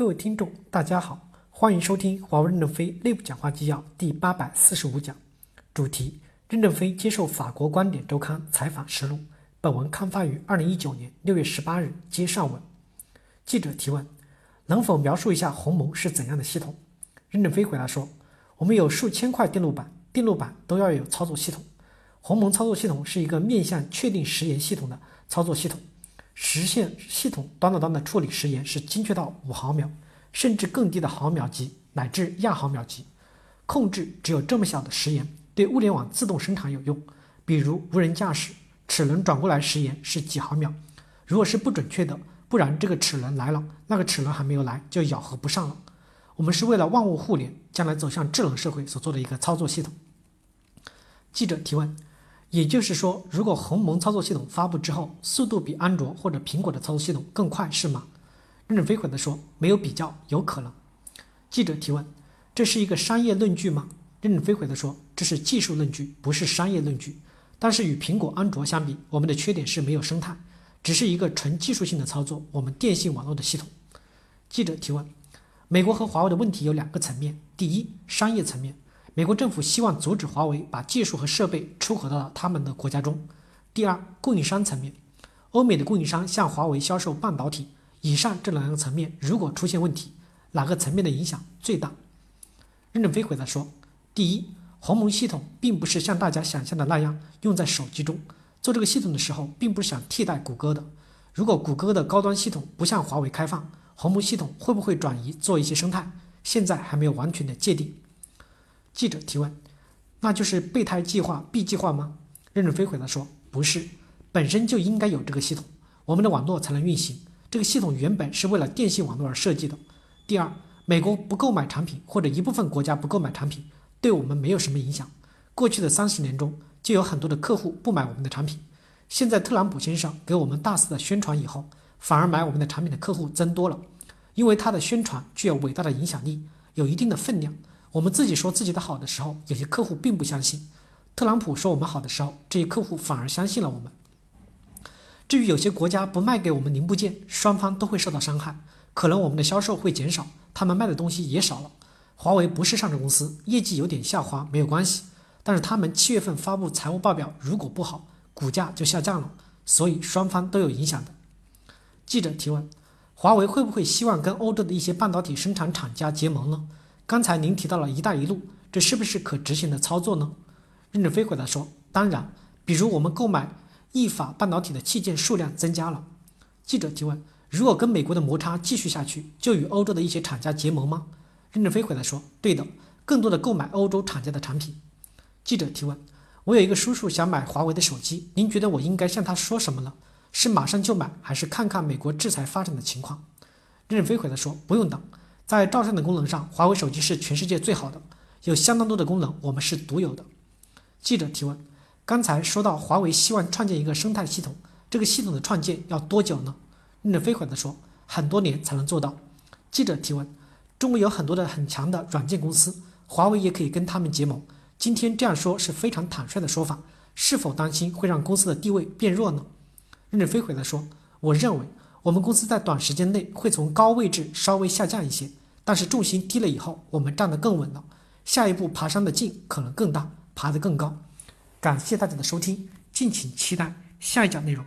各位听众，大家好，欢迎收听华为任正非内部讲话纪要第八百四十五讲，主题：任正非接受法国观点周刊采访实录。本文刊发于二零一九年六月十八日，接上文。记者提问：能否描述一下鸿蒙是怎样的系统？任正非回答说：我们有数千块电路板，电路板都要有操作系统。鸿蒙操作系统是一个面向确定时延系统的操作系统。实现系统端到端的处理时延是精确到五毫秒，甚至更低的毫秒级乃至亚毫秒级。控制只有这么小的时延，对物联网自动生产有用。比如无人驾驶，齿轮转过来时延是几毫秒。如果是不准确的，不然这个齿轮来了，那个齿轮还没有来就咬合不上了。我们是为了万物互联，将来走向智能社会所做的一个操作系统。记者提问。也就是说，如果鸿蒙操作系统发布之后，速度比安卓或者苹果的操作系统更快，是吗？任正非回答说，没有比较，有可能。记者提问：这是一个商业论据吗？任正非回答说，这是技术论据，不是商业论据。但是与苹果、安卓相比，我们的缺点是没有生态，只是一个纯技术性的操作。我们电信网络的系统。记者提问：美国和华为的问题有两个层面，第一，商业层面。美国政府希望阻止华为把技术和设备出口到他们的国家中。第二，供应商层面，欧美的供应商向华为销售半导体。以上这两个层面如果出现问题，哪个层面的影响最大？任正非回答说：第一，鸿蒙系统并不是像大家想象的那样用在手机中。做这个系统的时候，并不是想替代谷歌的。如果谷歌的高端系统不向华为开放，鸿蒙系统会不会转移做一些生态？现在还没有完全的界定。记者提问：“那就是备胎计划 B 计划吗？”任正非回答说：“不是，本身就应该有这个系统，我们的网络才能运行。这个系统原本是为了电信网络而设计的。第二，美国不购买产品或者一部分国家不购买产品，对我们没有什么影响。过去的三十年中，就有很多的客户不买我们的产品。现在特朗普先生给我们大肆的宣传以后，反而买我们的产品的客户增多了，因为他的宣传具有伟大的影响力，有一定的分量。”我们自己说自己的好的时候，有些客户并不相信；特朗普说我们好的时候，这些客户反而相信了我们。至于有些国家不卖给我们零部件，双方都会受到伤害，可能我们的销售会减少，他们卖的东西也少了。华为不是上市公司，业绩有点下滑没有关系，但是他们七月份发布财务报表，如果不好，股价就下降了，所以双方都有影响的。记者提问：华为会不会希望跟欧洲的一些半导体生产厂家结盟呢？刚才您提到了一带一路，这是不是可执行的操作呢？任正非回答说：“当然，比如我们购买意法半导体的器件数量增加了。”记者提问：“如果跟美国的摩擦继续下去，就与欧洲的一些厂家结盟吗？”任正非回答说：“对的，更多的购买欧洲厂家的产品。”记者提问：“我有一个叔叔想买华为的手机，您觉得我应该向他说什么呢？是马上就买，还是看看美国制裁发展的情况？”任正非回答说：“不用等。”在照相的功能上，华为手机是全世界最好的，有相当多的功能我们是独有的。记者提问：刚才说到华为希望创建一个生态系统，这个系统的创建要多久呢？任正非回答说：很多年才能做到。记者提问：中国有很多的很强的软件公司，华为也可以跟他们结盟。今天这样说是非常坦率的说法，是否担心会让公司的地位变弱呢？任正非回答说：我认为我们公司在短时间内会从高位置稍微下降一些。但是重心低了以后，我们站得更稳了，下一步爬山的劲可能更大，爬得更高。感谢大家的收听，敬请期待下一讲内容。